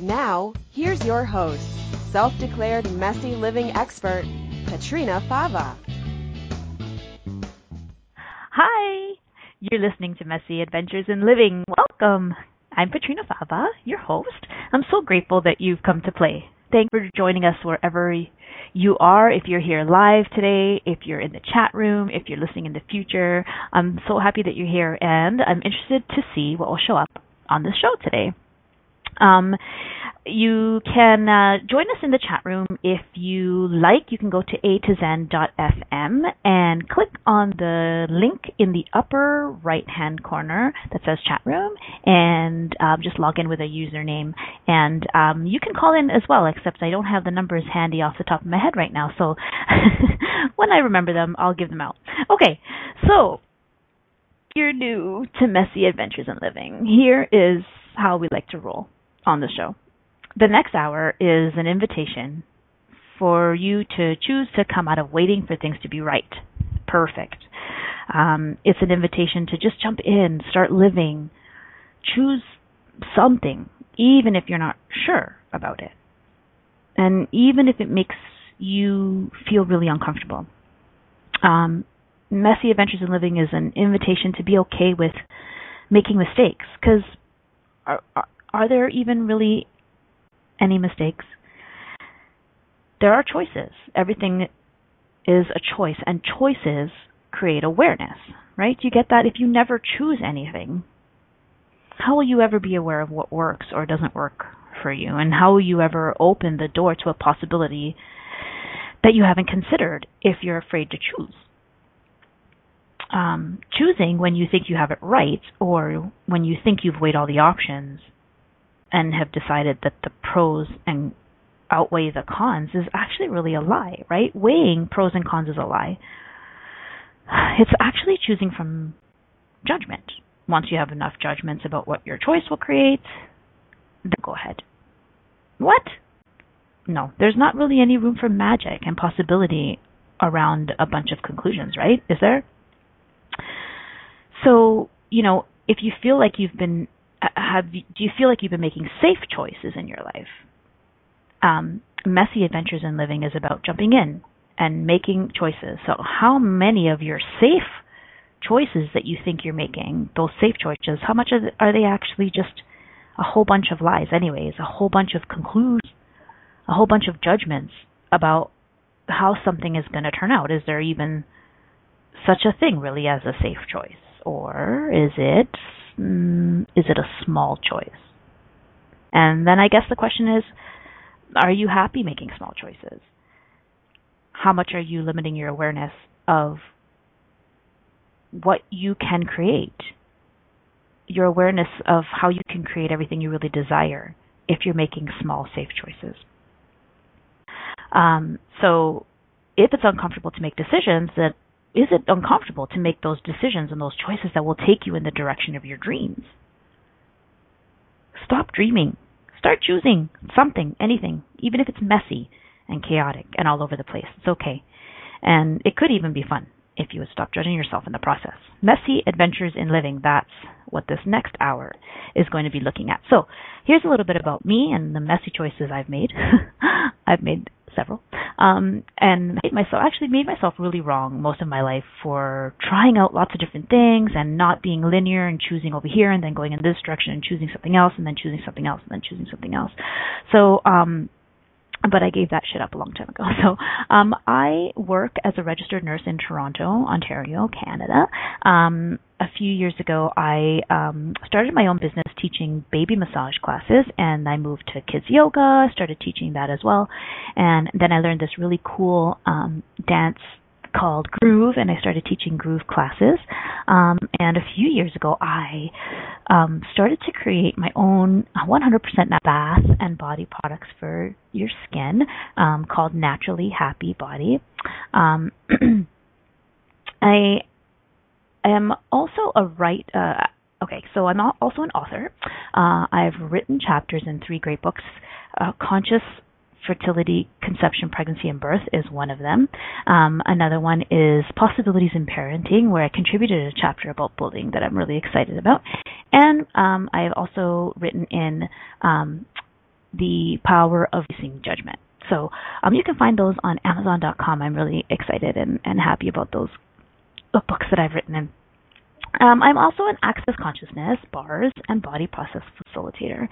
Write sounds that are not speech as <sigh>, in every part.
Now, here's your host, self declared messy living expert, Katrina Fava. Hi, you're listening to Messy Adventures in Living. Welcome. I'm Katrina Fava, your host. I'm so grateful that you've come to play. Thanks for joining us wherever you are. If you're here live today, if you're in the chat room, if you're listening in the future, I'm so happy that you're here and I'm interested to see what will show up on this show today. Um, you can uh, join us in the chat room if you like. You can go to a to zen.fm and click on the link in the upper right hand corner that says chat room and um, just log in with a username. And um, you can call in as well, except I don't have the numbers handy off the top of my head right now. So <laughs> when I remember them, I'll give them out. Okay, so you're new to Messy Adventures in Living. Here is how we like to roll on the show. The next hour is an invitation for you to choose to come out of waiting for things to be right, perfect. Um, it's an invitation to just jump in, start living, choose something, even if you're not sure about it. And even if it makes you feel really uncomfortable. Um, Messy Adventures in Living is an invitation to be okay with making mistakes because are, there even really any mistakes? There are choices. Everything is a choice, and choices create awareness, right? You get that? If you never choose anything, how will you ever be aware of what works or doesn't work for you? And how will you ever open the door to a possibility that you haven't considered if you're afraid to choose? Um, choosing when you think you have it right or when you think you've weighed all the options and have decided that the pros and outweigh the cons is actually really a lie, right? Weighing pros and cons is a lie. It's actually choosing from judgment. Once you have enough judgments about what your choice will create, then go ahead. What? No, there's not really any room for magic and possibility around a bunch of conclusions, right? Is there? So, you know, if you feel like you've been have do you feel like you've been making safe choices in your life? Um, messy adventures in living is about jumping in and making choices. So, how many of your safe choices that you think you're making, those safe choices, how much are they actually just a whole bunch of lies, anyways, a whole bunch of conclusions, a whole bunch of judgments about how something is going to turn out? Is there even such a thing really as a safe choice? Or is it mm, is it a small choice? And then I guess the question is are you happy making small choices? How much are you limiting your awareness of what you can create? Your awareness of how you can create everything you really desire if you're making small, safe choices. Um, so, if it's uncomfortable to make decisions, then is it uncomfortable to make those decisions and those choices that will take you in the direction of your dreams? Stop dreaming. Start choosing something, anything, even if it's messy and chaotic and all over the place. It's okay. And it could even be fun if you would stop judging yourself in the process. Messy adventures in living, that's what this next hour is going to be looking at. So, here's a little bit about me and the messy choices I've made. <laughs> I've made several, um, and made myself actually made myself really wrong most of my life for trying out lots of different things and not being linear and choosing over here and then going in this direction and choosing something else and then choosing something else and then choosing something else. So um, but I gave that shit up a long time ago. <laughs> So um, I work as a registered nurse in Toronto, Ontario, Canada. Um, a few years ago, I um, started my own business teaching baby massage classes, and I moved to kids yoga, started teaching that as well, and then I learned this really cool um, dance called Groove, and I started teaching Groove classes. Um, and a few years ago, I um, started to create my own 100% bath and body products for your skin um, called Naturally Happy Body. Um, <clears throat> I am also a write. Uh, okay, so I'm also an author. Uh, I've written chapters in three great books. Uh, Conscious fertility, conception, pregnancy, and birth is one of them. Um, another one is possibilities in parenting, where I contributed a chapter about bullying that I'm really excited about. And um, I have also written in um, the power of using judgment. So um, you can find those on Amazon.com. I'm really excited and, and happy about those books that I've written in. Um, I'm also an Access Consciousness, bars, and body process facilitator.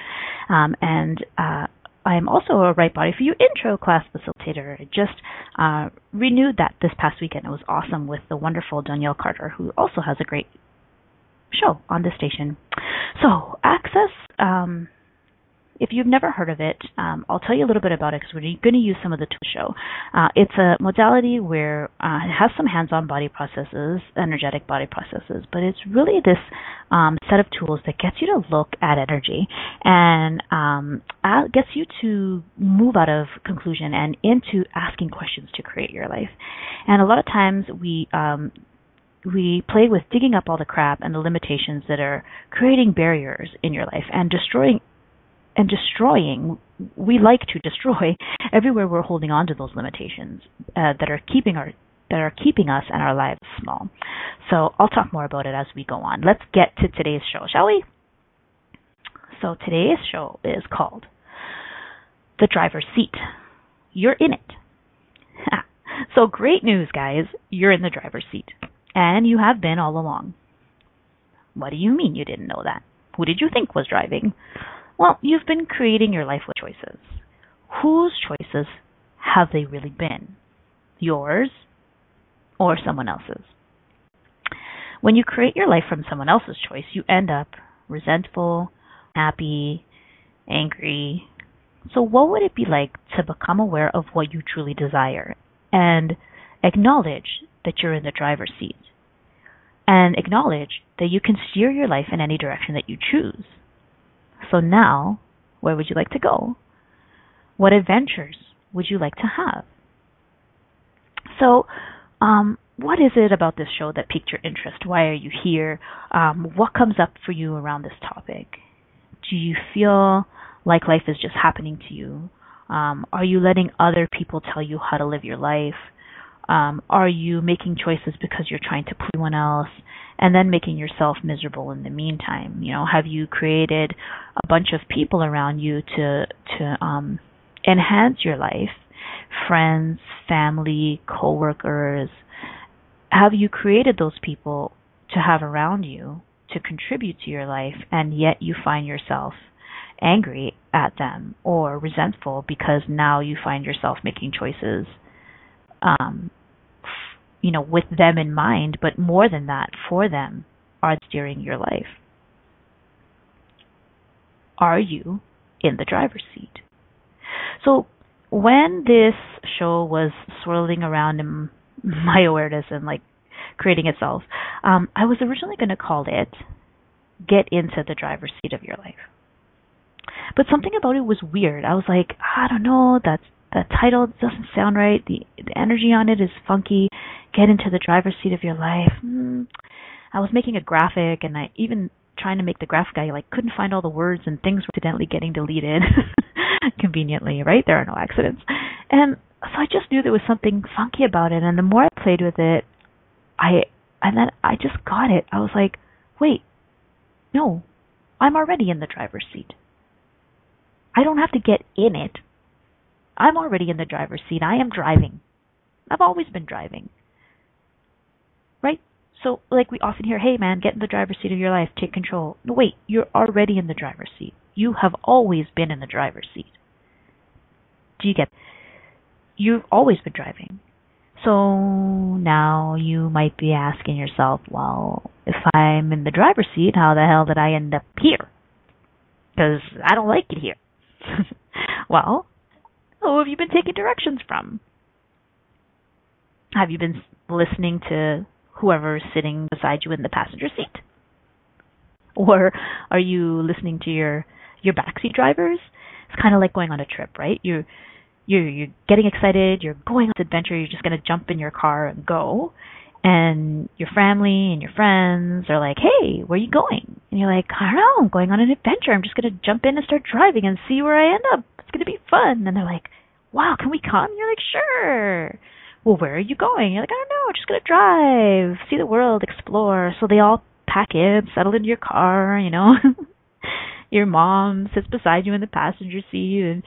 Um, and uh, I am also a Right Body for You intro class facilitator. I just uh, renewed that this past weekend. It was awesome with the wonderful Danielle Carter, who also has a great show on the station. So, Access um, if you've never heard of it, um, I'll tell you a little bit about it because we're going to use some of the tools show. Uh, it's a modality where uh, it has some hands-on body processes, energetic body processes, but it's really this um, set of tools that gets you to look at energy and um, gets you to move out of conclusion and into asking questions to create your life. And a lot of times we um, we play with digging up all the crap and the limitations that are creating barriers in your life and destroying and destroying we like to destroy <laughs> everywhere we're holding on to those limitations uh, that are keeping our that are keeping us and our lives small. So I'll talk more about it as we go on. Let's get to today's show, shall we? So today's show is called The Driver's Seat. You're in it. <laughs> so great news, guys. You're in the driver's seat. And you have been all along. What do you mean you didn't know that? Who did you think was driving? Well, you've been creating your life with choices. Whose choices have they really been? Yours or someone else's? When you create your life from someone else's choice, you end up resentful, happy, angry. So, what would it be like to become aware of what you truly desire and acknowledge that you're in the driver's seat? And acknowledge that you can steer your life in any direction that you choose. So now, where would you like to go? What adventures would you like to have? So, um, what is it about this show that piqued your interest? Why are you here? Um, what comes up for you around this topic? Do you feel like life is just happening to you? Um, are you letting other people tell you how to live your life? Um, are you making choices because you're trying to please someone else and then making yourself miserable in the meantime? You know, have you created a bunch of people around you to to um, enhance your life? Friends, family, coworkers. Have you created those people to have around you to contribute to your life, and yet you find yourself angry at them or resentful because now you find yourself making choices um, you know, with them in mind, but more than that, for them, are steering your life. Are you in the driver's seat? So when this show was swirling around in <laughs> my awareness and like creating itself, um, I was originally going to call it "Get into the driver's seat of your life." But something about it was weird. I was like, I don't know, that's the title doesn't sound right. The the energy on it is funky. Get into the driver's seat of your life. Mm. I was making a graphic, and I even trying to make the graphic, I like couldn't find all the words, and things were accidentally getting deleted. <laughs> Conveniently, right? There are no accidents. And so I just knew there was something funky about it. And the more I played with it, I and then I just got it. I was like, wait, no, I'm already in the driver's seat. I don't have to get in it. I'm already in the driver's seat. I am driving. I've always been driving. Right? So, like we often hear, hey man, get in the driver's seat of your life, take control. No, wait, you're already in the driver's seat. You have always been in the driver's seat. Do you get? You've always been driving. So now you might be asking yourself, well, if I'm in the driver's seat, how the hell did I end up here? Because I don't like it here. <laughs> well, who have you been taking directions from? Have you been listening to whoever's sitting beside you in the passenger seat? Or are you listening to your your backseat drivers? It's kind of like going on a trip, right? You're you're you're getting excited, you're going on this adventure, you're just going to jump in your car and go. And your family and your friends are like, "Hey, where are you going?" And you're like, "I don't know, I'm going on an adventure. I'm just going to jump in and start driving and see where I end up. It's going to be fun." And they're like, "Wow, can we come?" And you're like, "Sure." Well, where are you going? You're like, "I don't know, just to drive, see the world, explore." So they all pack in, settle into your car, you know. <laughs> your mom sits beside you in the passenger seat and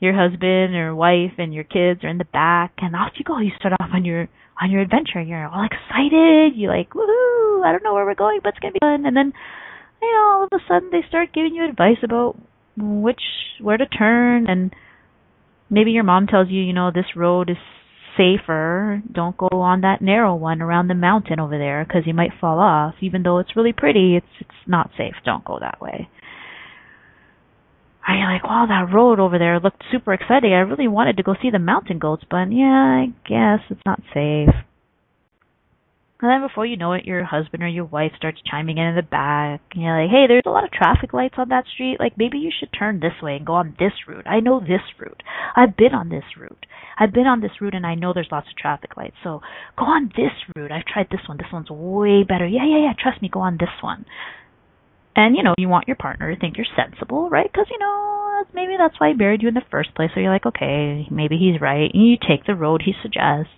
your husband or wife and your kids are in the back and off you go. You start off on your on your adventure. You're all excited. You're like, woohoo, I don't know where we're going, but it's gonna be fun and then you know, all of a sudden they start giving you advice about which where to turn and maybe your mom tells you, you know, this road is safer. Don't go on that narrow one around the mountain over there because you might fall off. Even though it's really pretty, it's it's not safe. Don't go that way. You're like, wow, that road over there looked super exciting. I really wanted to go see the mountain goats, but yeah, I guess it's not safe. And then before you know it, your husband or your wife starts chiming in in the back. And you're like, hey, there's a lot of traffic lights on that street. Like, maybe you should turn this way and go on this route. I know this route. I've been on this route. I've been on this route and I know there's lots of traffic lights. So go on this route. I've tried this one. This one's way better. Yeah, yeah, yeah. Trust me. Go on this one. And, you know, you want your partner to think you're sensible, right? Because, you know, maybe that's why he married you in the first place. So you're like, okay, maybe he's right. And you take the road he suggests.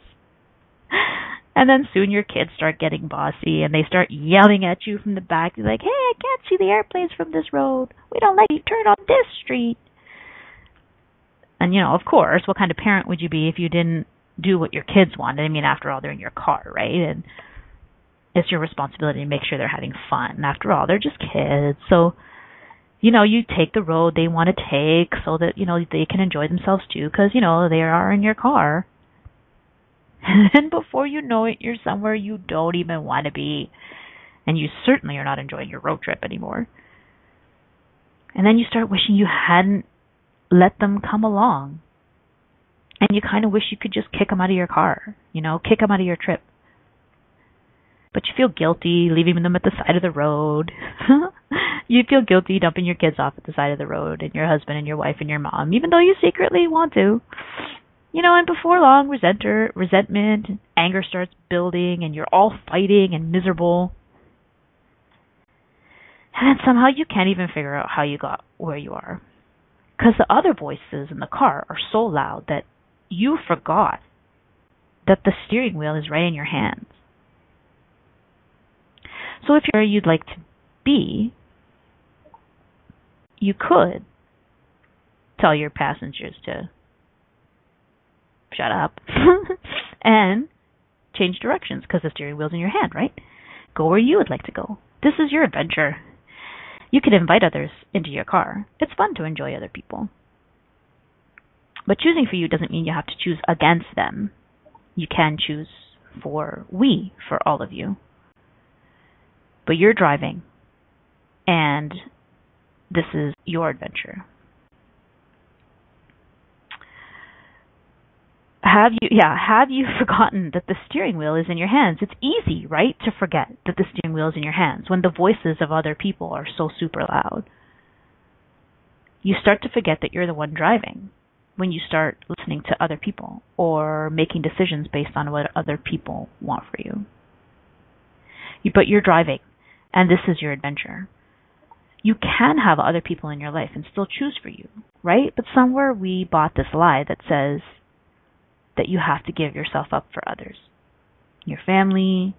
And then soon your kids start getting bossy and they start yelling at you from the back. They're like, hey, I can't see the airplanes from this road. We don't let you turn on this street. And, you know, of course, what kind of parent would you be if you didn't do what your kids wanted? I mean, after all, they're in your car, right? And it's your responsibility to make sure they're having fun. After all, they're just kids. So, you know, you take the road they want to take so that, you know, they can enjoy themselves too because, you know, they are in your car. And then before you know it, you're somewhere you don't even want to be. And you certainly are not enjoying your road trip anymore. And then you start wishing you hadn't let them come along. And you kind of wish you could just kick them out of your car, you know, kick them out of your trip. But you feel guilty leaving them at the side of the road. <laughs> you feel guilty dumping your kids off at the side of the road and your husband and your wife and your mom, even though you secretly want to. You know, and before long, resenter, resentment, and anger starts building, and you're all fighting and miserable. And then somehow you can't even figure out how you got where you are. Because the other voices in the car are so loud that you forgot that the steering wheel is right in your hands. So if you're where you'd like to be, you could tell your passengers to shut up, <laughs> and change directions because the steering wheel's in your hand, right? Go where you would like to go. This is your adventure. You can invite others into your car. It's fun to enjoy other people. But choosing for you doesn't mean you have to choose against them. You can choose for we, for all of you. But you're driving, and this is your adventure. Have you yeah have you <laughs> forgotten that the steering wheel is in your hands? It's easy right to forget that the steering wheel is in your hands when the voices of other people are so super loud. You start to forget that you're the one driving when you start listening to other people or making decisions based on what other people want for you, but you're driving and this is your adventure. You can have other people in your life and still choose for you right? But somewhere we bought this lie that says that you have to give yourself up for others your family,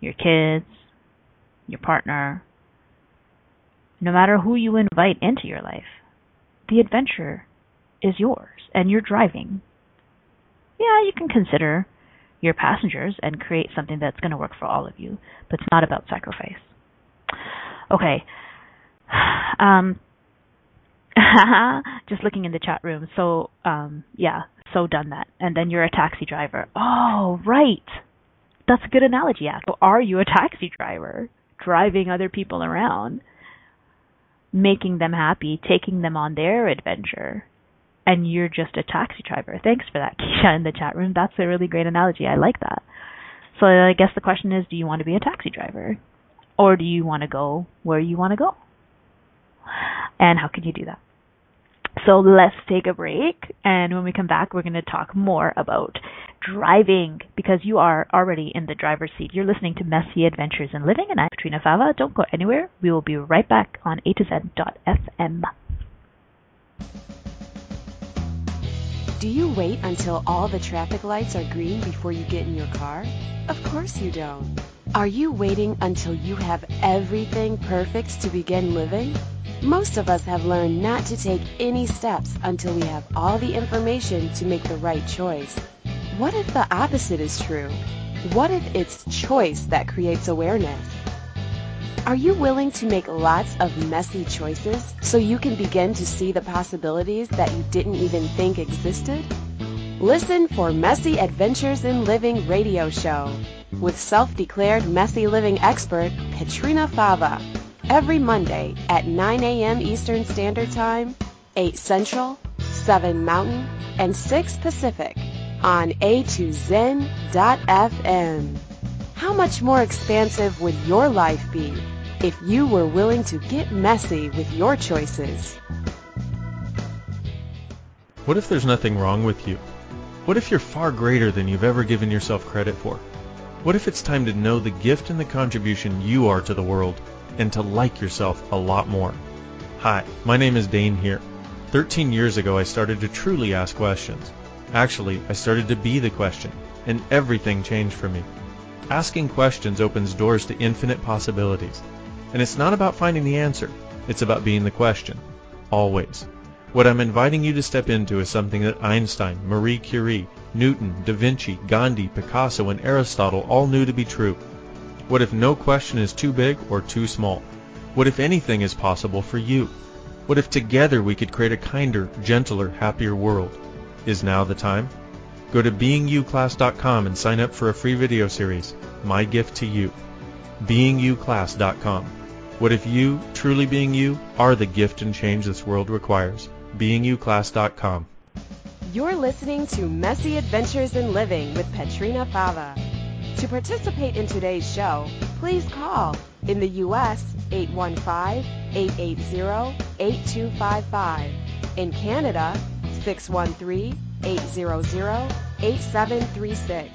your kids, your partner, no matter who you invite into your life. The adventure is yours and you're driving. Yeah, you can consider your passengers and create something that's going to work for all of you, but it's not about sacrifice. Okay. <sighs> Um <laughs> just looking in the chat room. So, um yeah, so done that. And then you're a taxi driver. Oh, right. That's a good analogy. Yeah. So are you a taxi driver? Driving other people around, making them happy, taking them on their adventure. And you're just a taxi driver. Thanks for that, <laughs> Keisha, in the chat room. That's a really great analogy. I like that. So I guess the question is do you want to be a taxi driver? Or do you want to go where you want to go? And how can you do that? So let's take a break. And when we come back, we're going to talk more about driving because you are already in the driver's seat. You're listening to Messy Adventures in Living, and I'm Katrina Fava. Don't go anywhere. We will be right back on A to Z.fm. Do you wait until all the traffic lights are green before you get in your car? Of course you don't. Are you waiting until you have everything perfect to begin living? Most of us have learned not to take any steps until we have all the information to make the right choice. What if the opposite is true? What if it's choice that creates awareness? Are you willing to make lots of messy choices so you can begin to see the possibilities that you didn't even think existed? Listen for Messy Adventures in Living radio show with self-declared messy living expert Katrina Fava every Monday at 9 a.m. Eastern Standard Time, 8 Central, 7 Mountain, and 6 Pacific on a2zen.fm. How much more expansive would your life be if you were willing to get messy with your choices? What if there's nothing wrong with you? What if you're far greater than you've ever given yourself credit for? What if it's time to know the gift and the contribution you are to the world and to like yourself a lot more? Hi, my name is Dain Heer. 13 years ago, I started to truly ask questions. Actually, I started to be the question, and everything changed for me. Asking questions opens doors to infinite possibilities. And it's not about finding the answer, it's about being the question. Always. What I'm inviting you to step into is something that Einstein, Marie Curie, Newton, Da Vinci, Gandhi, Picasso, and Aristotle all knew to be true. What if no question is too big or too small? What if anything is possible for you? What if together we could create a kinder, gentler, happier world? Is now the time? Go to beingyouclass.com and sign up for a free video series, My Gift to You. beingyouclass.com. What if you, truly being you, are the gift and change this world requires? beingyouclass.com. You're listening to Messy Adventures in Living with Katrina Fava. To participate in today's show, please call in the U.S. 815-880-8255. In Canada, 613-800-8736.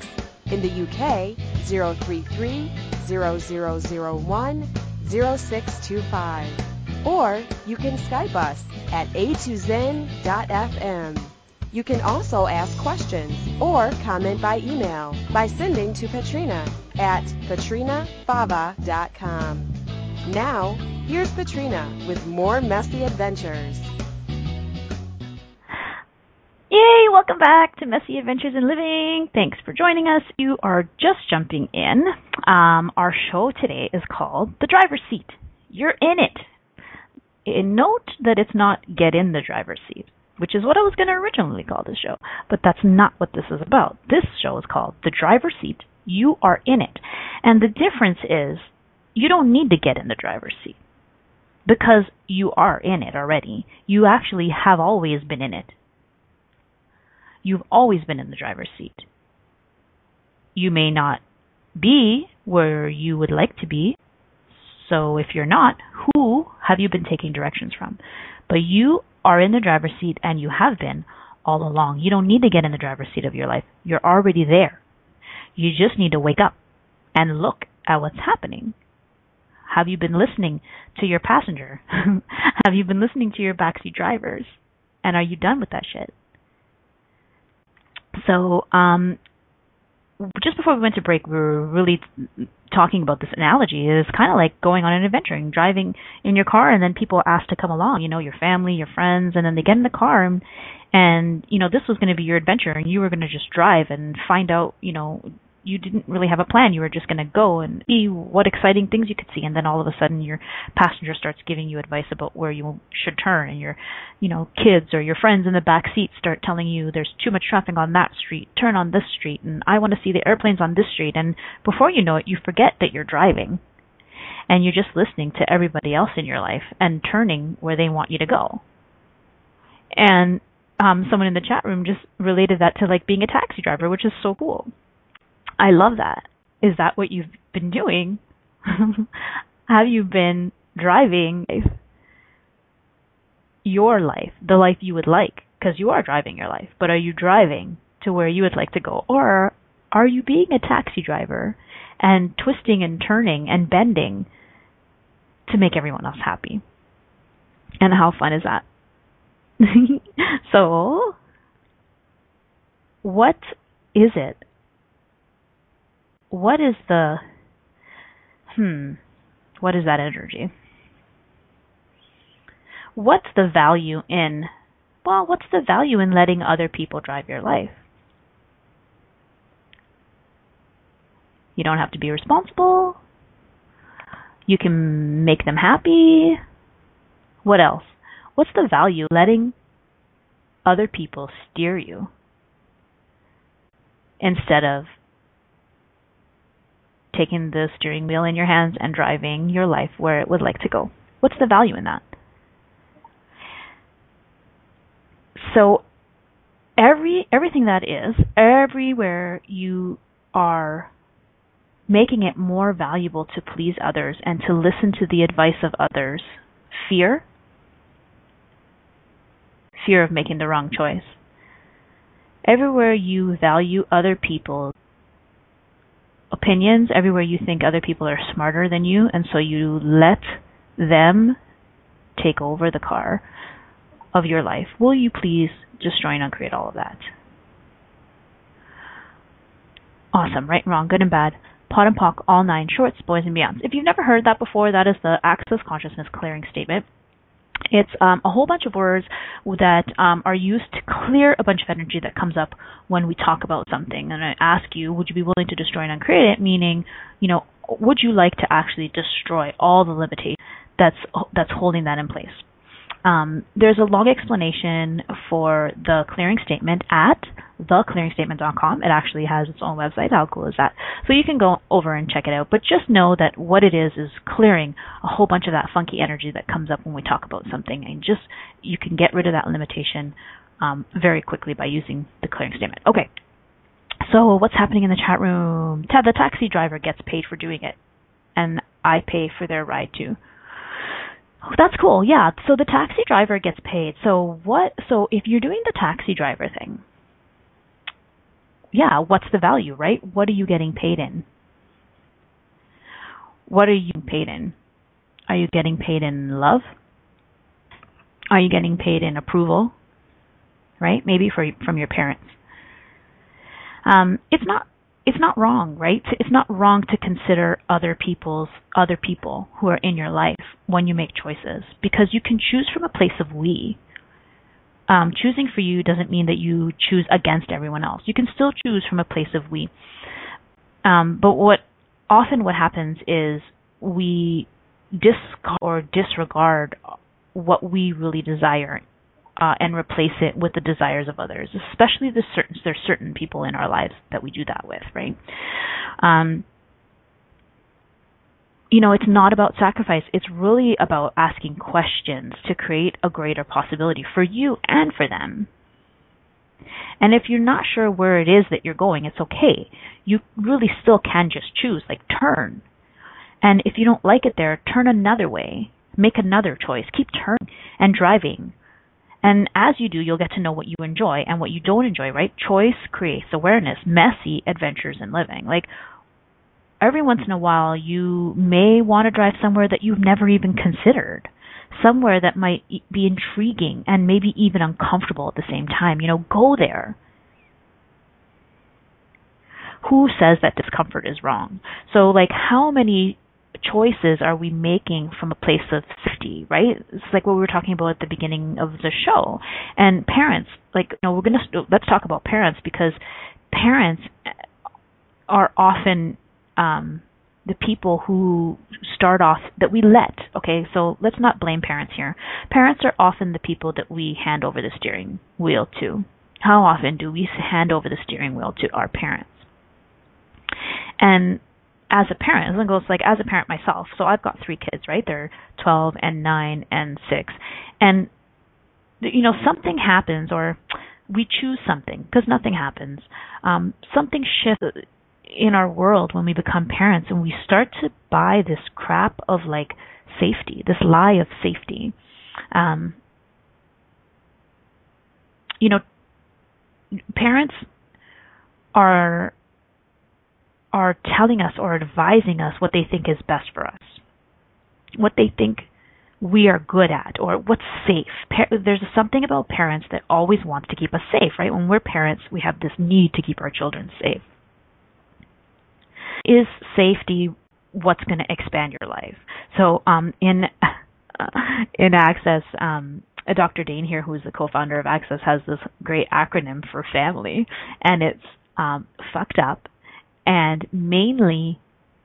In the UK, 033 0001 0625. Or you can Skype us at a2zen.fm. You can also ask questions or comment by email by sending to Katrina at katrinafava.com. Now, here's Katrina with more messy adventures. Yay! Welcome back to Messy Adventures in Living. Thanks for joining us. You are just jumping in. Um, our show today is called The Driver's Seat. You're in it. And note that it's not Get in the Driver's Seat, which is what I was going to originally call this show. But that's not what this is about. This show is called The Driver's Seat. You are in it. And the difference is you don't need to get in the driver's seat because you are in it already. You actually have always been in it You've always been in the driver's seat. You may not be where you would like to be. So if you're not, who have you been taking directions from? But you are in the driver's seat and you have been all along. You don't need to get in the driver's seat of your life. You're already there. You just need to wake up and look at what's happening. Have you been listening to your passenger? <laughs> have you been listening to your backseat drivers? And are you done with that shit? So, um, just before we went to break, we were really talking about this analogy. It's kind of like going on an adventure and driving in your car, and then people ask to come along. You know, your family, your friends, and then they get in the car, and, and you know, this was going to be your adventure, and you were going to just drive and find out, you know, you didn't really have a plan. You were just going to go and see what exciting things you could see, and then all of a sudden your passenger starts giving you advice about where you should turn, and your, you know, kids or your friends in the back seat start telling you there's too much traffic on that street, turn on this street, and I want to see the airplanes on this street, and before you know it, you forget that you're driving, and you're just listening to everybody else in your life and turning where they want you to go. And um, someone in the chat room just related that to like being a taxi driver, which is so cool I love that. is that what you've been doing? <laughs> Have you been driving your life, the life you would like? Because you are driving your life, but are you driving to where you would like to go? Or are you being a taxi driver and twisting and turning and bending to make everyone else happy? And how fun is that? <laughs> so, what is it? What is the, hmm, what is that energy? What's the value in, well, what's the value in letting other people drive your life? You don't have to be responsible. You can make them happy. What else? What's the value letting other people steer you instead of taking the steering wheel in your hands and driving your life where it would like to go? What's the value in that? So every everything that is, everywhere you are making it more valuable to please others and to listen to the advice of others, fear fear of making the wrong choice. Everywhere you value other people's opinions, everywhere you think other people are smarter than you, and so you let them take over the car of your life, will you please destroy and uncreate all of that? Awesome, right and wrong, good and bad, POD and POC, all nine shorts, boys and beyonds. If you've never heard that before, that is the Access Consciousness Clearing Statement. It's um, a whole bunch of words that um, are used to clear a bunch of energy that comes up when we talk about something. And I ask you, would you be willing to destroy and uncreate it? Meaning, you know, would you like to actually destroy all the limitations that's that's holding that in place? Um, there's a long explanation for the clearing statement at theclearingstatement.com. It actually has its own website. How cool is that? So you can go over and check it out. But just know that what it is is clearing a whole bunch of that funky energy that comes up when we talk about something, and just you can get rid of that limitation um, very quickly by using the clearing statement. Okay. So what's happening in the chat room? The taxi driver gets paid for doing it, and I pay for their ride too. Oh, that's cool. Yeah. So the taxi driver gets paid. So what? So if you're doing the taxi driver thing, yeah, what's the value, right? What are you getting paid in? What are you paid in? Are you getting paid in love? Are you getting paid in approval? Right? Maybe for from your parents. Um, it's not it's not wrong, right? It's not wrong to consider other people's other people who are in your life when you make choices because you can choose from a place of we. Um, choosing for you doesn't mean that you choose against everyone else. You can still choose from a place of we. Um, but what often what happens is we discard or disregard what we really desire uh, and replace it with the desires of others. Especially the certain there's certain people in our lives that we do that with, right? Um, you know, it's not about sacrifice. It's really about asking questions to create a greater possibility for you and for them. And if you're not sure where it is that you're going, it's okay. You really still can just choose, like turn. And if you don't like it there, turn another way. Make another choice. Keep turning and driving. And as you do, you'll get to know what you enjoy and what you don't enjoy, right? Choice creates awareness, messy adventures in living. Like, every once in a while, you may want to drive somewhere that you've never even considered, somewhere that might be intriguing and maybe even uncomfortable at the same time. You know, go there. Who says that discomfort is wrong? So, like, how many choices are we making from a place of safety, right? It's like what we were talking about at the beginning of the show. And parents, like, you know, we're going to, let's talk about parents because parents are often, um, the people who start off that we let, okay, so let's not blame parents here. Parents are often the people that we hand over the steering wheel to. How often do we hand over the steering wheel to our parents? And as a parent, it goes like as a parent myself. So I've got three kids, right? They're 12 and 9 and 6. And you know, something happens or we choose something because nothing happens. Um, something shifts in our world when we become parents and we start to buy this crap of like safety, this lie of safety. Um, you know, parents are are telling us or advising us what they think is best for us, what they think we are good at, or what's safe. There's something about parents that always wants to keep us safe, right? When we're parents, we have this need to keep our children safe. Is safety what's going to expand your life? So, um, in <laughs> in Access, um, Dr. Dain Heer, who is the co-founder of Access, has this great acronym for family, and it's um, fucked up and mainly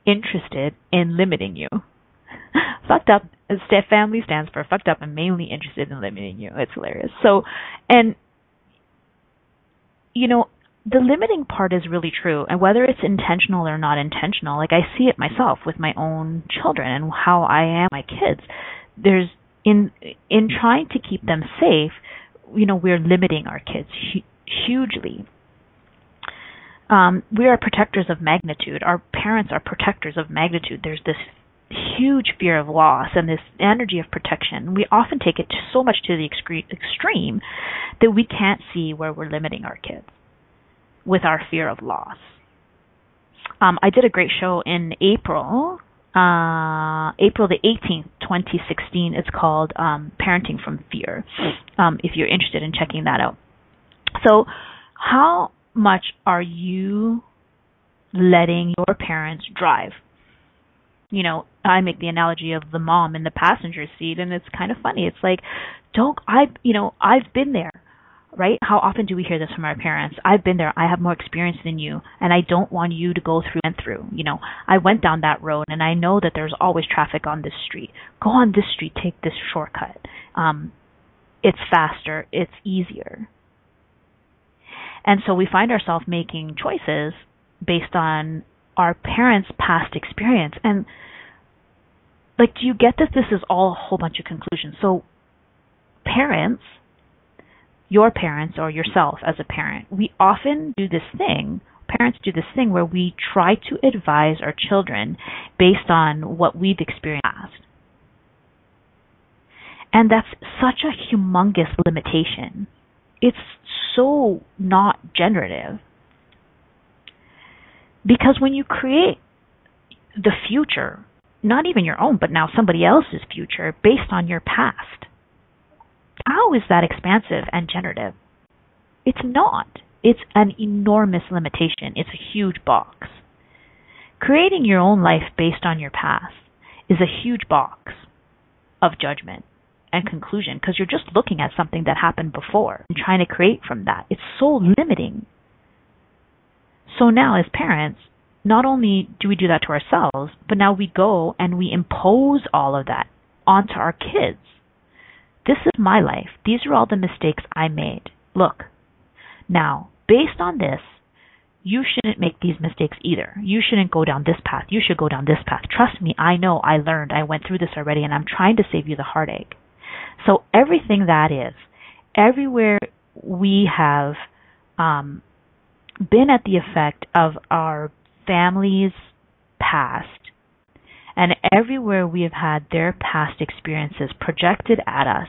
interested in limiting you. <laughs> fucked up family stands for fucked up and mainly interested in limiting you. It's hilarious. So, and you know, the limiting part is really true, and whether it's intentional or not intentional, like I see it myself with my own children and how I am my kids. There's in in trying to keep them safe, you know, we're limiting our kids hu- hugely. Um, we are protectors of magnitude. Our parents are protectors of magnitude. There's this huge fear of loss and this energy of protection. We often take it so much to the extreme that we can't see where we're limiting our kids with our fear of loss. Um, I did a great show in April, uh, April the 18th, 2016. It's called um, Parenting from Fear, um, if you're interested in checking that out. So, how much are you letting your parents drive? You know, I make the analogy of the mom in the passenger seat, and it's kind of funny. It's like, don't I, you know, I've been there right? How often do we hear this from our parents? I've been there. I have more experience than you, and I don't want you to go through and through. You know, I went down that road, and I know that there's always traffic on this street. Go on this street. Take this shortcut. Um, it's faster. It's easier. And so we find ourselves making choices based on our parents' past experience. And like, do you get that this is all a whole bunch of conclusions? So parents your parents or yourself as a parent, we often do this thing, parents do this thing where we try to advise our children based on what we've experienced. And that's such a humongous limitation. It's so not generative. Because when you create the future, not even your own, but now somebody else's future based on your past, how is that expansive and generative? It's not. It's an enormous limitation. It's a huge box. Creating your own life based on your past is a huge box of judgment and conclusion because you're just looking at something that happened before and trying to create from that. It's so limiting. So now, as parents, not only do we do that to ourselves, but now we go and we impose all of that onto our kids. This is my life. These are all the mistakes I made. Look, now, based on this, you shouldn't make these mistakes either. You shouldn't go down this path. You should go down this path. Trust me, I know, I learned, I went through this already, and I'm trying to save you the heartache. So, everything that is, everywhere we have um, been at the effect of our family's past, and everywhere we have had their past experiences projected at us,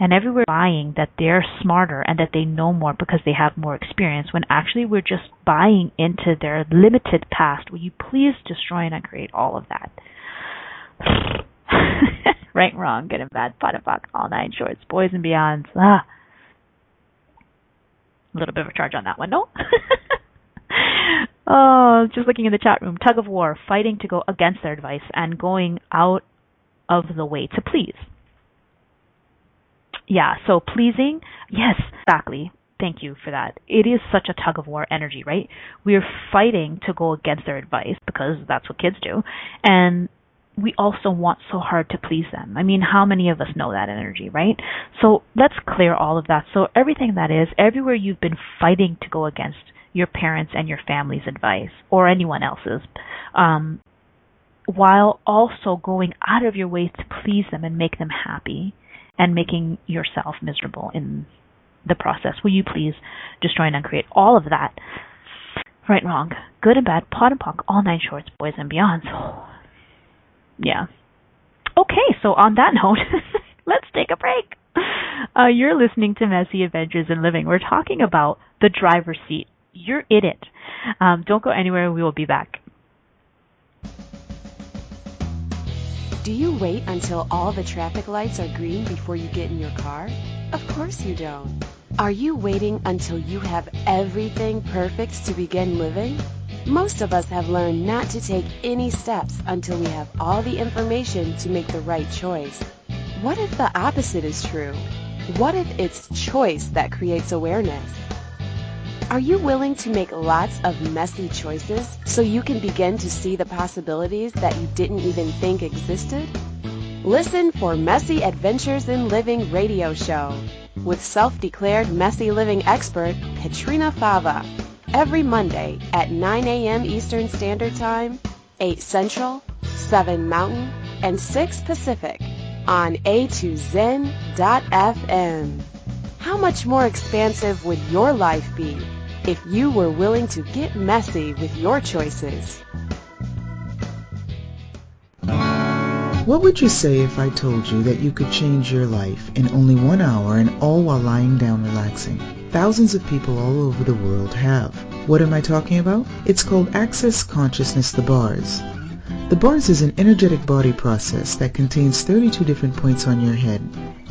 and everywhere buying that they're smarter and that they know more because they have more experience, when actually we're just buying into their limited past. Will you please destroy and uncreate all of that? <laughs> right wrong, good and bad, pot and fuck, all nine shorts, boys and beyonds. Ah. A little bit of a charge on that one, no? <laughs> Oh, just looking in the chat room. Tug of war, fighting to go against their advice and going out of the way to please. Yeah, so pleasing, yes, exactly. Thank you for that. It is such a tug of war energy, right? We are fighting to go against their advice because that's what kids do. And we also want so hard to please them. I mean, how many of us know that energy, right? So let's clear all of that. So everything that is, everywhere you've been fighting to go against your parents and your family's advice or anyone else's, um, while also going out of your way to please them and make them happy and making yourself miserable in the process. Will you please destroy and uncreate all of that? right and wrong, good and bad, POD and POC, all nine shorts, boys and beyonds. <sighs> yeah. Okay, so on that note, <laughs> let's take a break. Uh, you're listening to Messy Adventures in Living. We're talking about the driver's seat. You're in it. Um, don't go anywhere. We will be back. Do you wait until all the traffic lights are green before you get in your car? Of course you don't. Are you waiting until you have everything perfect to begin living? Most of us have learned not to take any steps until we have all the information to make the right choice. What if the opposite is true? What if it's choice that creates awareness? Are you willing to make lots of messy choices so you can begin to see the possibilities that you didn't even think existed? Listen for Messy Adventures in Living radio show with self-declared messy living expert Petrina Fava every Monday at 9 a.m. Eastern Standard Time, 8 Central, 7 Mountain, and 6 Pacific on a2zen.fm. How much more expansive would your life be if you were willing to get messy with your choices. What would you say if I told you that you could change your life in only one hour and all while lying down relaxing? Thousands of people all over the world have. What am I talking about? It's called Access Consciousness The Bars. The bars is an energetic body process that contains 32 different points on your head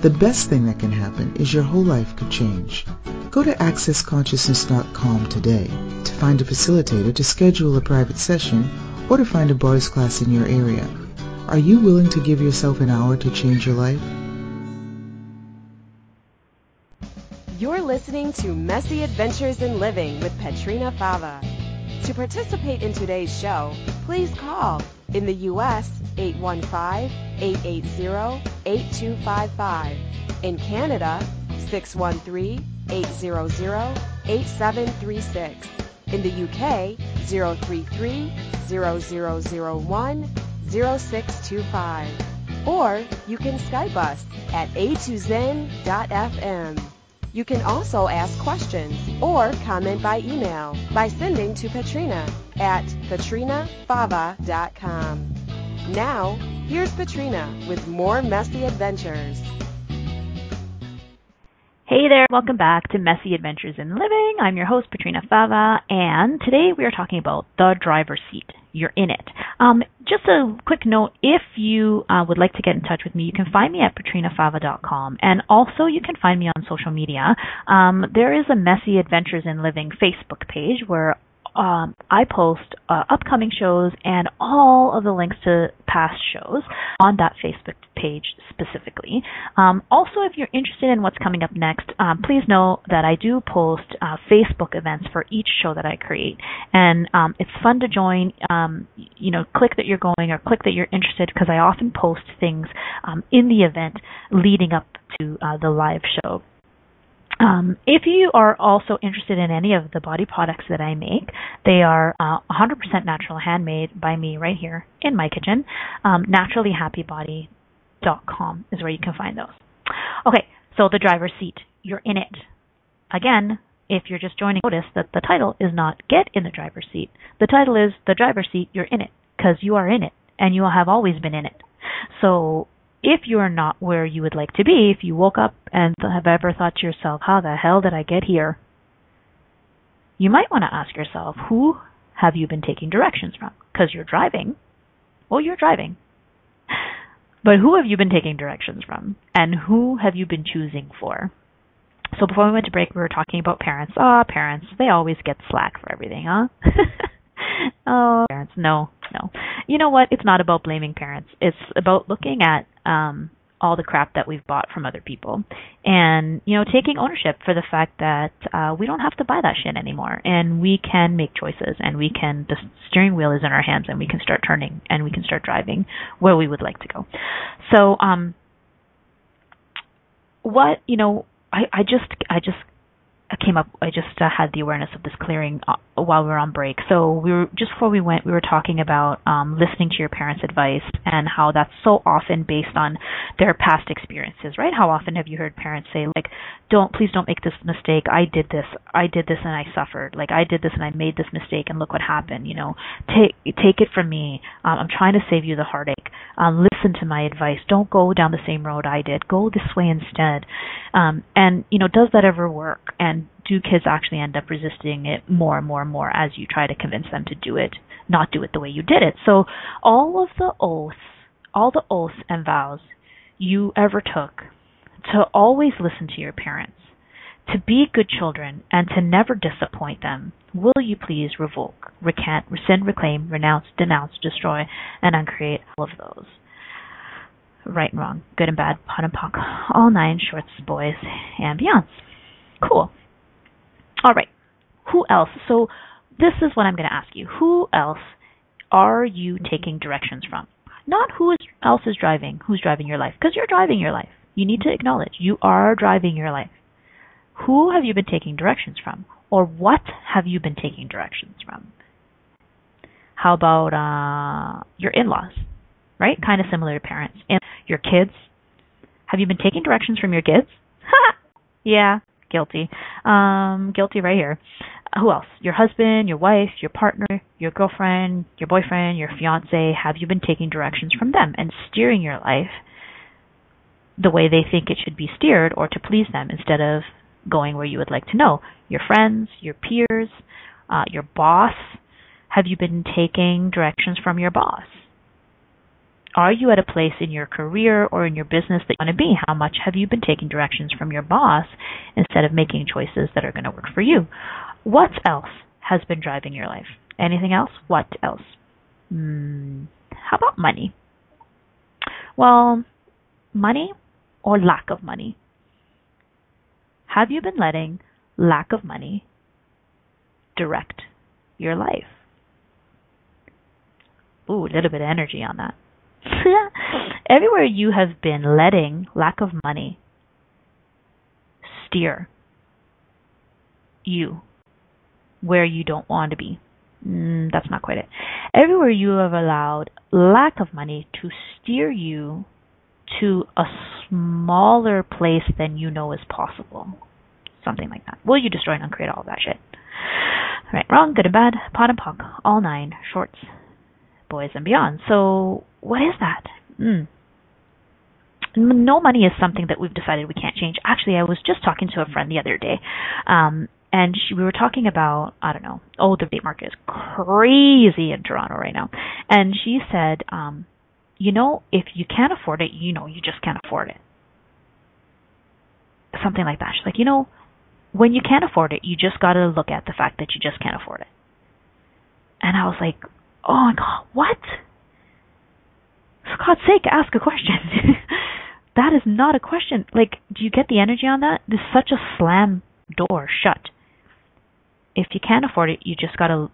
The best thing that can happen is your whole life could change. Go to accessconsciousness.com today to find a facilitator to schedule a private session or to find a bars class in your area. Are you willing to give yourself an hour to change your life? You're listening to Messy Adventures in Living with Petrina Fava. To participate in today's show, please call in the U.S. 815-880-8255. In Canada, 613-800-8736. In the UK, 033 0001 0625. Or you can Skype us at a2zen.fm. You can also ask questions or comment by email by sending to Petrina at petrinafava.com. Now, here's Petrina with more messy adventures. Hey there, welcome back to Messy Adventures in Living. I'm your host, Petrina Fava, and today we are talking about the driver's seat. You're in it. Um, just a quick note if you uh, would like to get in touch with me, you can find me at petrinafava.com, and also you can find me on social media. Um, there is a Messy Adventures in Living Facebook page where um, I post uh, upcoming shows and all of the links to past shows on that Facebook page specifically. Um, also, if you're interested in what's coming up next, um, please know that I do post uh, Facebook events for each show that I create, and um, it's fun to join. Um, you know, click that you're going or click that you're interested because I often post things um, in the event leading up to uh, the live show. Um, if you are also interested in any of the body products that I make, they are uh, 100% natural, handmade by me right here in my kitchen. Um, naturallyhappybody.com is where you can find those. Okay, so the driver's seat, you're in it. Again, if you're just joining, notice that the title is not Get in the Driver's Seat. The title is The Driver's Seat, You're in It, because you are in it, and you have always been in it. So if you are not where you would like to be, if you woke up and have ever thought to yourself, how the hell did I get here? You might want to ask yourself, who have you been taking directions from? Because you're driving. Well, you're driving. <laughs> But who have you been taking directions from? And who have you been choosing for? So before we went to break, we were talking about parents. Ah, oh, parents, they always get slack for everything, huh? <laughs> oh, parents, no, no. You know what? It's not about blaming parents. It's about looking at um, all the crap that we've bought from other people, and you know, taking ownership for the fact that uh, we don't have to buy that shit anymore, and we can make choices, and we can. The steering wheel is in our hands, and we can start turning, and we can start driving where we would like to go. So, um, what you know, I I just I just came up. I just uh, had the awareness of this clearing uh, while we were on break. So we were just before we went, we were talking about um, listening to your parents' advice and how that's so often based on their past experiences, right? How often have you heard parents say like, "Don't please don't make this mistake. I did this. I did this and I suffered. Like I did this and I made this mistake and look what happened. You know, take take it from me. Um, I'm trying to save you the heartache. Um, listen to my advice. Don't go down the same road I did. Go this way instead." Um, and you know, does that ever work? And do kids actually end up resisting it more and more and more as you try to convince them to do it, not do it the way you did it? So all of the oaths, all the oaths and vows you ever took to always listen to your parents, to be good children, and to never disappoint them, will you please revoke, recant, rescind, reclaim, renounce, denounce, destroy, and uncreate all of those? Right and wrong, good and bad, POD and POC, all nine shorts, boys, and beyonds. Cool. All right. Who else? So this is what I'm going to ask you. Who else are you taking directions from? Not who else is driving, who's driving your life, because you're driving your life. You need to acknowledge you are driving your life. Who have you been taking directions from? Or what have you been taking directions from? How about uh, your in laws, right? Kind of similar to parents. And your kids. Have you been taking directions from your kids? <laughs> yeah, guilty. Um, guilty right here. Who else? Your husband, your wife, your partner, your girlfriend, your boyfriend, your fiance. Have you been taking directions from them and steering your life the way they think it should be steered or to please them instead of going where you would like to know? Your friends, your peers, uh, your boss. Have you been taking directions from your boss? Are you at a place in your career or in your business that you want to be? How much have you been taking directions from your boss instead of making choices that are going to work for you? What else has been driving your life? Anything else? What else? Hmm, how about money? Well, money or lack of money? Have you been letting lack of money direct your life? Ooh, a little bit of energy on that. <laughs> Everywhere you have been letting lack of money steer you where you don't want to be. Mm, that's not quite it. Everywhere you have allowed lack of money to steer you to a smaller place than you know is possible. Something like that. Will you destroy and uncreate all that shit? Right, wrong, good and bad, POD and POC, all nine, shorts, boys and beyond. So what is that? Mm. No money is something that we've decided we can't change. Actually, I was just talking to a friend the other day, um, and she, we were talking about I don't know. Oh, the vape market is crazy in Toronto right now, and she said, um, you know, if you can't afford it, you know, you just can't afford it. Something like that. She's like, you know, when you can't afford it, you just got to look at the fact that you just can't afford it. And I was like, oh my god, what? For God's sake, ask a question. <laughs> that is not a question. Like, do you get the energy on that? There's such a slam door shut. If you can't afford it, you just gotta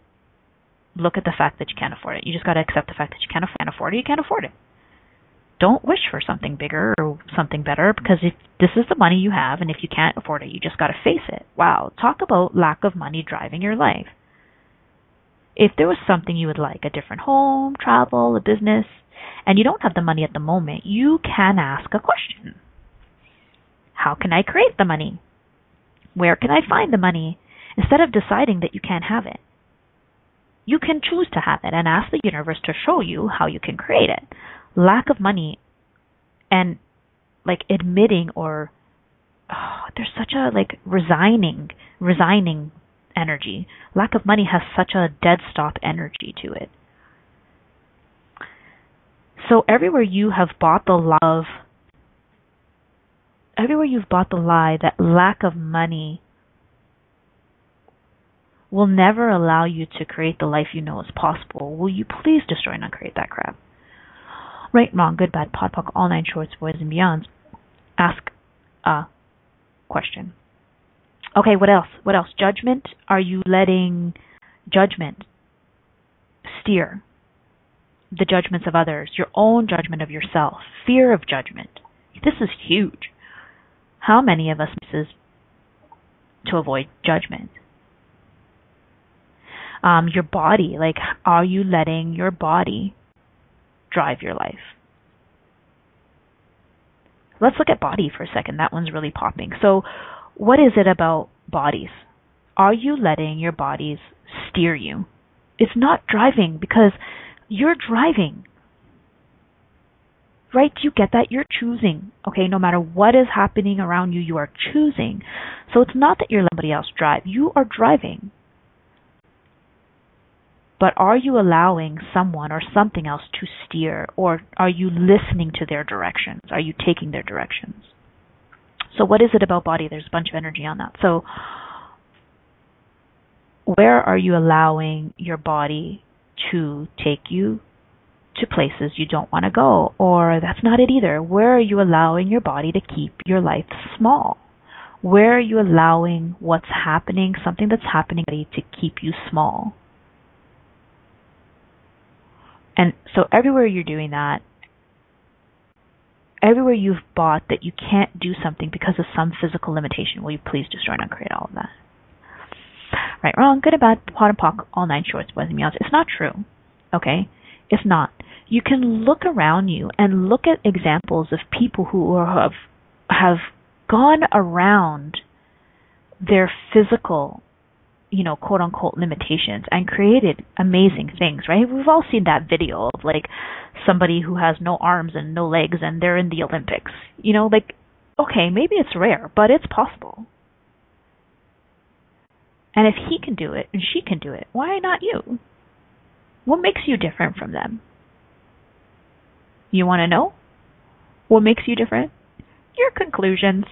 look at the fact that you can't afford it. You just gotta accept the fact that you can't afford it. You can't afford it. Don't wish for something bigger or something better because if this is the money you have and if you can't afford it, you just gotta face it. Wow, talk about lack of money driving your life. If there was something you would like, a different home, travel, a business, and you don't have the money at the moment, you can ask a question. How can I create the money? Where can I find the money? Instead of deciding that you can't have it. You can choose to have it and ask the universe to show you how you can create it. Lack of money and like admitting or oh, there's such a like resigning resigning energy. Lack of money has such a dead stop energy to it. So everywhere you have bought the love, everywhere you've bought the lie that lack of money will never allow you to create the life you know is possible, will you please destroy and uncreate that crap? Right, wrong, good, bad, POD, POC, all nine shorts, boys and beyonds. Ask a question. Okay, what else? What else? Judgment? Are you letting judgment steer the judgments of others, your own judgment of yourself, fear of judgment. This is huge. How many of us misses to avoid judgment? Um, your body, like, are you letting your body drive your life? Let's look at body for a second. That one's really popping. So, what is it about bodies? Are you letting your bodies steer you? It's not driving because you're driving. Right? Do You get that? You're choosing. Okay, no matter what is happening around you, you are choosing. So it's not that you're letting somebody else drive. You are driving. But are you allowing someone or something else to steer, or are you listening to their directions? Are you taking their directions? So, what is it about body? There's a bunch of energy on that. So, where are you allowing your body to take you to places you don't want to go? Or that's not it either. Where are you allowing your body to keep your life small? Where are you allowing what's happening, something that's happening, to keep you small? And so everywhere you're doing that, everywhere you've bought that you can't do something because of some physical limitation, will you please destroy and uncreate all of that? Right, wrong, good and bad, POD and POC, all nine shorts, boys and meows. It's not true. Okay? It's not. You can look around you and look at examples of people who have have gone around their physical you know, quote unquote limitations and created amazing things, right? We've all seen that video of like somebody who has no arms and no legs and they're in the Olympics. You know, like, okay, maybe it's rare, but it's possible. And if he can do it and she can do it, why not you? What makes you different from them? You want to know? What makes you different? Your conclusions.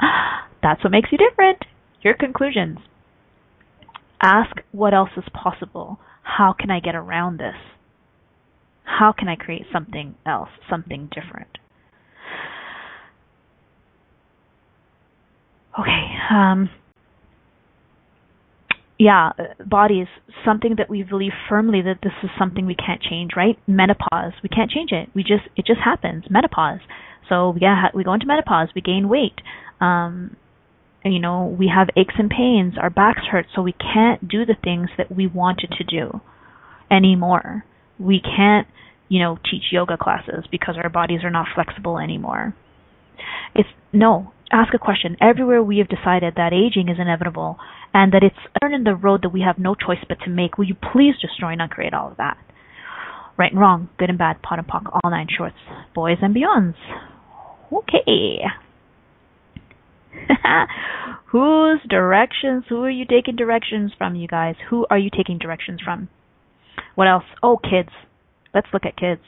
<gasps> That's what makes you different. Your conclusions. Ask what else is possible. How can I get around this? How can I create something else, something different? Okay, um, yeah, body is something that we believe firmly that this is something we can't change, right? Menopause, we can't change it. We just it just happens. Menopause. So yeah, we go into menopause, we gain weight. Um, you know, we have aches and pains, our backs hurt, so we can't do the things that we wanted to do anymore. We can't, you know, teach yoga classes because our bodies are not flexible anymore. It's no, ask a question. Everywhere we have decided that aging is inevitable and that it's a turn in the road that we have no choice but to make, will you please destroy and uncreate all of that? Right and wrong, good and bad, POD and POC, all nine shorts, boys and beyonds. Okay. <laughs> Whose directions? Who are you taking directions from, you guys? Who are you taking directions from? What else? Oh, kids. Let's look at kids.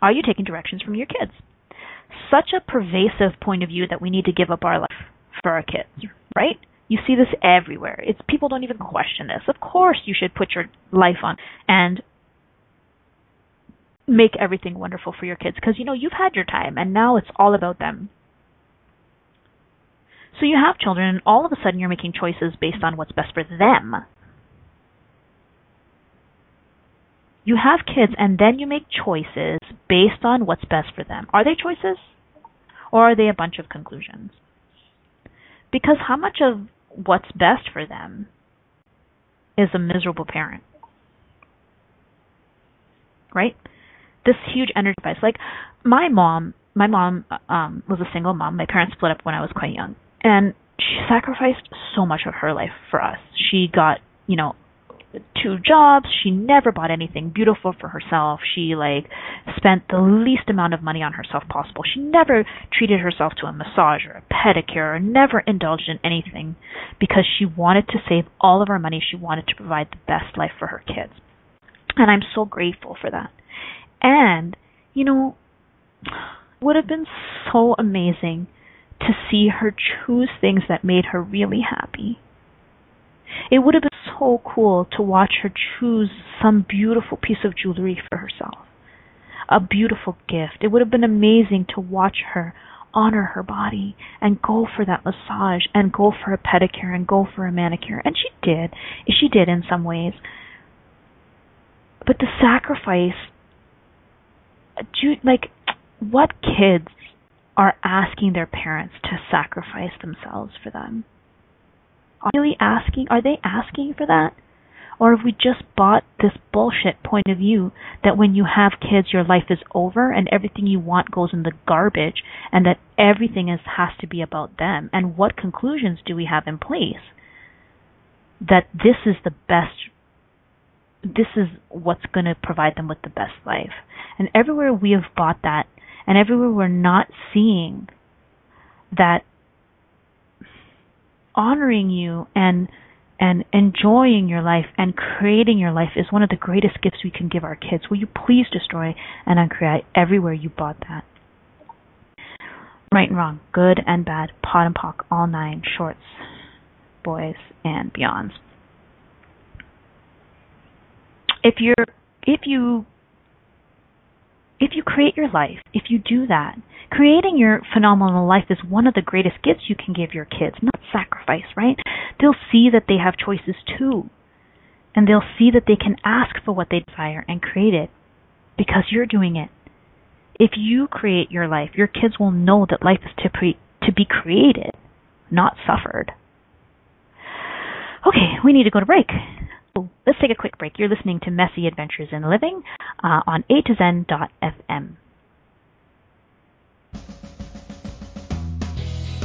Are you taking directions from your kids? Such a pervasive point of view that we need to give up our life for our kids, right? You see this everywhere. It's people don't even question this. Of course, you should put your life on and make everything wonderful for your kids because you know you've had your time and now it's all about them. So you have children, and all of a sudden you're making choices based on what's best for them. You have kids, and then you make choices based on what's best for them. Are they choices? Or are they a bunch of conclusions? Because how much of what's best for them is a miserable parent? Right? This huge energy. Like my mom, my mom um, was a single mom. My parents split up when I was quite young and she sacrificed so much of her life for us. She got, you know, two jobs. She never bought anything beautiful for herself. She like spent the least amount of money on herself possible. She never treated herself to a massage or a pedicure or never indulged in anything because she wanted to save all of her money. She wanted to provide the best life for her kids. And I'm so grateful for that. And, you know, would have been so amazing to see her choose things that made her really happy. It would have been so cool to watch her choose some beautiful piece of jewelry for herself, a beautiful gift. It would have been amazing to watch her honor her body and go for that massage and go for a pedicure and go for a manicure. And she did. She did in some ways. But the sacrifice, like, what kids are asking their parents to sacrifice themselves for them? Are really asking are they asking for that? Or have we just bought this bullshit point of view that when you have kids your life is over and everything you want goes in the garbage and that everything is has to be about them? And what conclusions do we have in place? That this is the best this is what's going to provide them with the best life. And everywhere we have bought that, and everywhere we're not seeing that honoring you and and enjoying your life and creating your life is one of the greatest gifts we can give our kids. Will you please destroy and uncreate everywhere you bought that? Right and wrong, good and bad, POD and POC, all nine, shorts, boys, and beyonds. If you're if you if you create your life, if you do that, creating your phenomenal life is one of the greatest gifts you can give your kids, not sacrifice, right? They'll see that they have choices too. And they'll see that they can ask for what they desire and create it because you're doing it. If you create your life, your kids will know that life is to, pre- to be created, not suffered. Okay, we need to go to break. Let's take a quick break. You're listening to Messy Adventures in Living uh, on A to Zen.fm.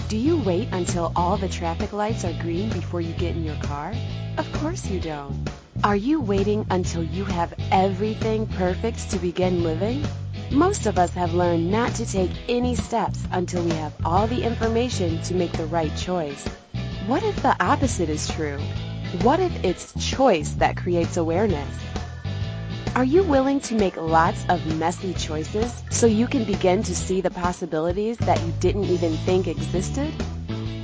Do you wait until all the traffic lights are green before you get in your car? Of course you don't. Are you waiting until you have everything perfect to begin living? Most of us have learned not to take any steps until we have all the information to make the right choice. What if the opposite is true? What if it's choice that creates awareness? Are you willing to make lots of messy choices so you can begin to see the possibilities that you didn't even think existed?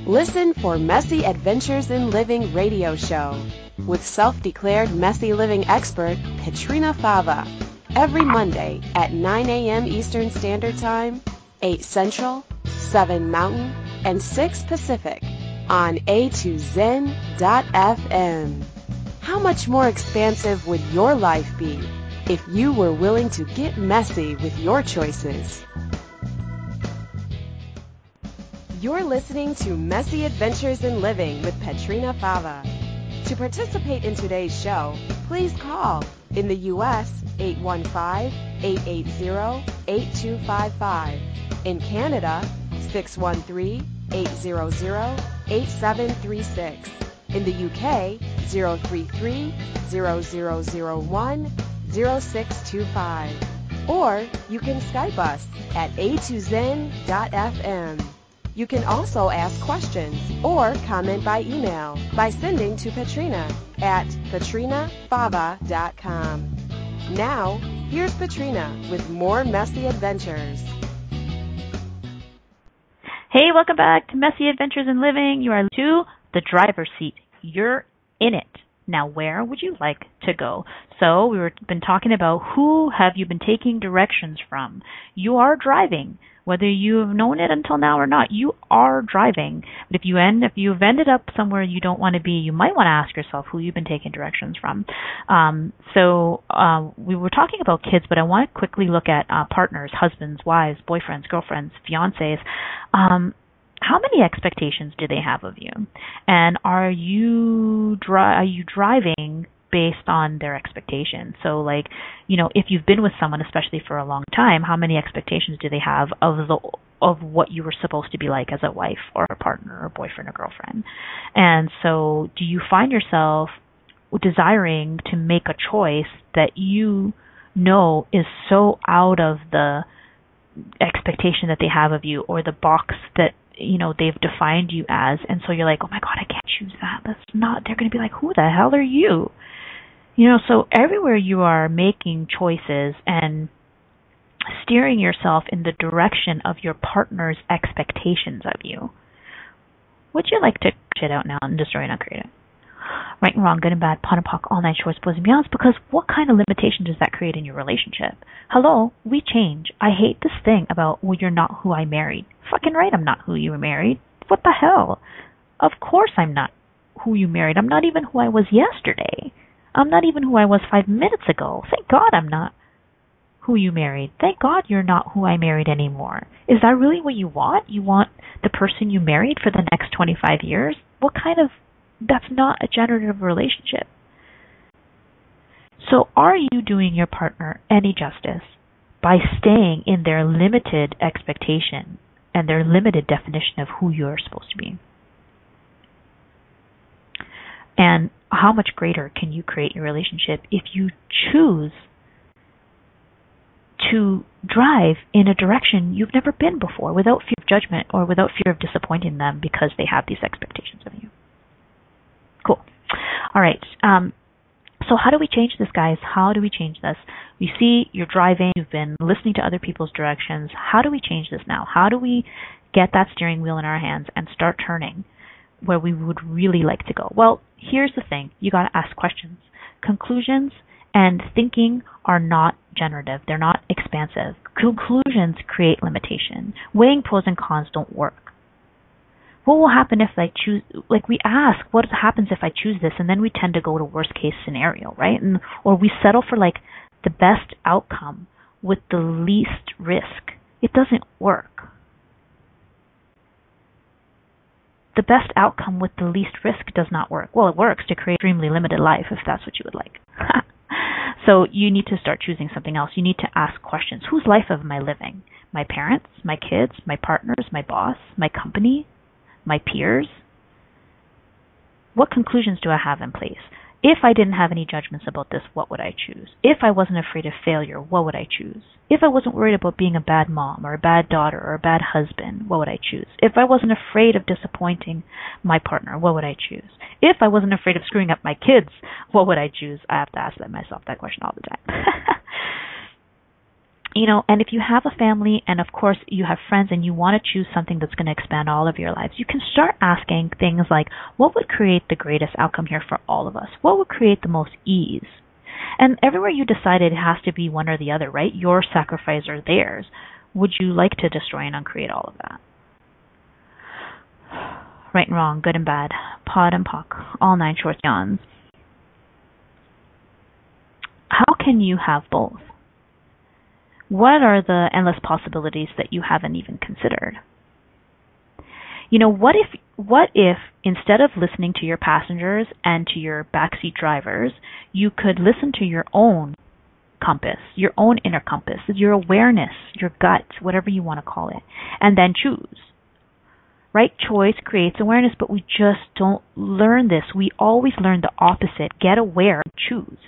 Listen for Messy Adventures in Living radio show with self-declared messy living expert Petrina Fava every Monday at 9 a.m. Eastern Standard Time, 8 Central, 7 Mountain, and 6 Pacific on a2zen.fm. How much more expansive would your life be if you were willing to get messy with your choices? You're listening to Messy Adventures in Living with Petrina Fava. To participate in today's show, please call in the U.S. 815-880-8255. In Canada, 613-800-8736. In the UK, 033 0001 0625. Or you can Skype us at a2zen.fm. You can also ask questions or comment by email by sending to Petrina at petrinafava.com. Now, here's Petrina with more messy adventures. Hey, welcome back to Messy Adventures in Living. You are to the driver's seat. You're in it. Now, where would you like to go? So, we've been talking about who have you been taking directions from. You are driving. Whether you have known it until now or not, you are driving. But if you end, if you've ended up somewhere you don't want to be, you might want to ask yourself who you've been taking directions from. Um, so uh, we were talking about kids, but I want to quickly look at uh, partners, husbands, wives, boyfriends, girlfriends, fiancés. Um, how many expectations do they have of you? And are you dri- are you driving based on their expectations? So like, you know, if you've been with someone especially for a long time, how many expectations do they have of the of what you were supposed to be like as a wife or a partner or boyfriend or girlfriend? And so do you find yourself desiring to make a choice that you know is so out of the expectation that they have of you or the box that you know they've defined you as and so you're like oh my god i can't choose that that's not they're going to be like who the hell are you you know so everywhere you are making choices and steering yourself in the direction of your partner's expectations of you would you like to shit out now and destroy and uncreate it right and wrong, good and bad, POD and POC, all nine shorts, boys and beyonds, because what kind of limitation does that create in your relationship? Hello, we change. I hate this thing about, well, you're not who I married. Fucking right, I'm not who you were married. What the hell? Of course I'm not who you married. I'm not even who I was yesterday. I'm not even who I was five minutes ago. Thank God I'm not who you married. Thank God you're not who I married anymore. Is that really what you want? You want the person you married for the next 25 years? What kind of that's not a generative relationship. So are you doing your partner any justice by staying in their limited expectation and their limited definition of who you're supposed to be? And how much greater can you create your relationship if you choose to drive in a direction you've never been before without fear of judgment or without fear of disappointing them because they have these expectations of you? Cool. All right. Um, so how do we change this, guys? How do we change this? We see you're driving, you've been listening to other people's directions. How do we change this now? How do we get that steering wheel in our hands and start turning where we would really like to go? Well, here's the thing. You got to ask questions. Conclusions and thinking are not generative. They're not expansive. Conclusions create limitation. Weighing pros and cons don't work what will happen if I choose like we ask what happens if I choose this and then we tend to go to worst case scenario, right? And or we settle for like the best outcome with the least risk. It doesn't work. The best outcome with the least risk does not work. Well, it works to create extremely limited life if that's what you would like. <laughs> so you need to start choosing something else. You need to ask questions. Whose life am I living? My parents, my kids, my partners, my boss, my company, my peers? What conclusions do I have in place? If I didn't have any judgments about this, what would I choose? If I wasn't afraid of failure, what would I choose? If I wasn't worried about being a bad mom or a bad daughter or a bad husband, what would I choose? If I wasn't afraid of disappointing my partner, what would I choose? If I wasn't afraid of screwing up my kids, what would I choose? I have to ask myself that question all the time. <laughs> you know, and if you have a family and of course you have friends and you want to choose something that's going to expand all of your lives, you can start asking things like, what would create the greatest outcome here for all of us? What would create the most ease? And everywhere you decide it has to be one or the other, right? Your sacrifice or theirs. Would you like to destroy and uncreate all of that? Right and wrong, good and bad, POD and POC, all nine short yawns. How can you have both? What are the endless possibilities that you haven't even considered? You know, what if what if instead of listening to your passengers and to your backseat drivers, you could listen to your own compass, your own inner compass, your awareness, your gut, whatever you want to call it, and then choose. Right choice creates awareness, but we just don't learn this. We always learn the opposite. Get aware, choose.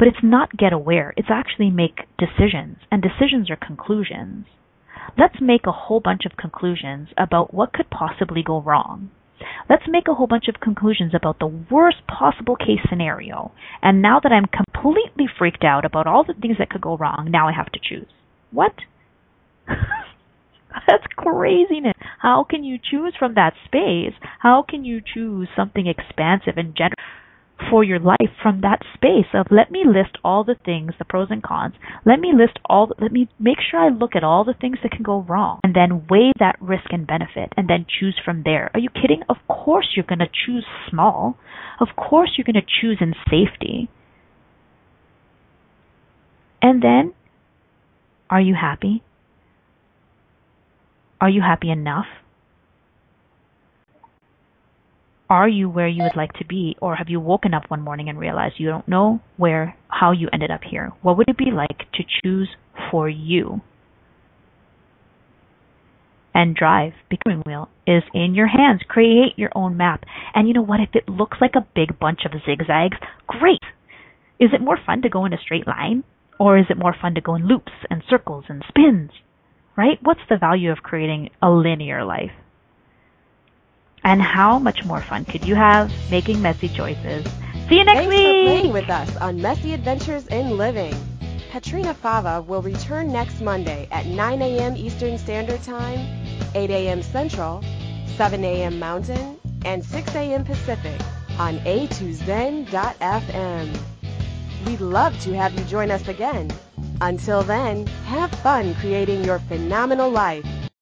But it's not get aware, it's actually make decisions, and decisions are conclusions. Let's make a whole bunch of conclusions about what could possibly go wrong. Let's make a whole bunch of conclusions about the worst possible case scenario. And now that I'm completely freaked out about all the things that could go wrong, now I have to choose. What? <laughs> That's craziness. How can you choose from that space? How can you choose something expansive and general? For your life from that space of let me list all the things, the pros and cons. Let me list all, let me make sure I look at all the things that can go wrong and then weigh that risk and benefit and then choose from there. Are you kidding? Of course you're going to choose small. Of course you're going to choose in safety. And then, are you happy? Are you happy enough? Are you where you would like to be? Or have you woken up one morning and realized you don't know where how you ended up here? What would it be like to choose for you? And drive. Becoming wheel is in your hands. Create your own map. And you know what? If it looks like a big bunch of zigzags great! Is it more fun to go in a straight line? Or is it more fun to go in loops and circles and spins? Right? What's the value of creating a linear life and how much more fun could you have making messy choices? See you next Thanks week! Thanks for playing with us on Messy Adventures in Living. Petrina Fava will return next Monday at 9 a.m. Eastern Standard Time, 8 a.m. Central, 7 a.m. Mountain, and 6 a.m. Pacific on a2zen.fm. We'd love to have you join us again. Until then, have fun creating your phenomenal life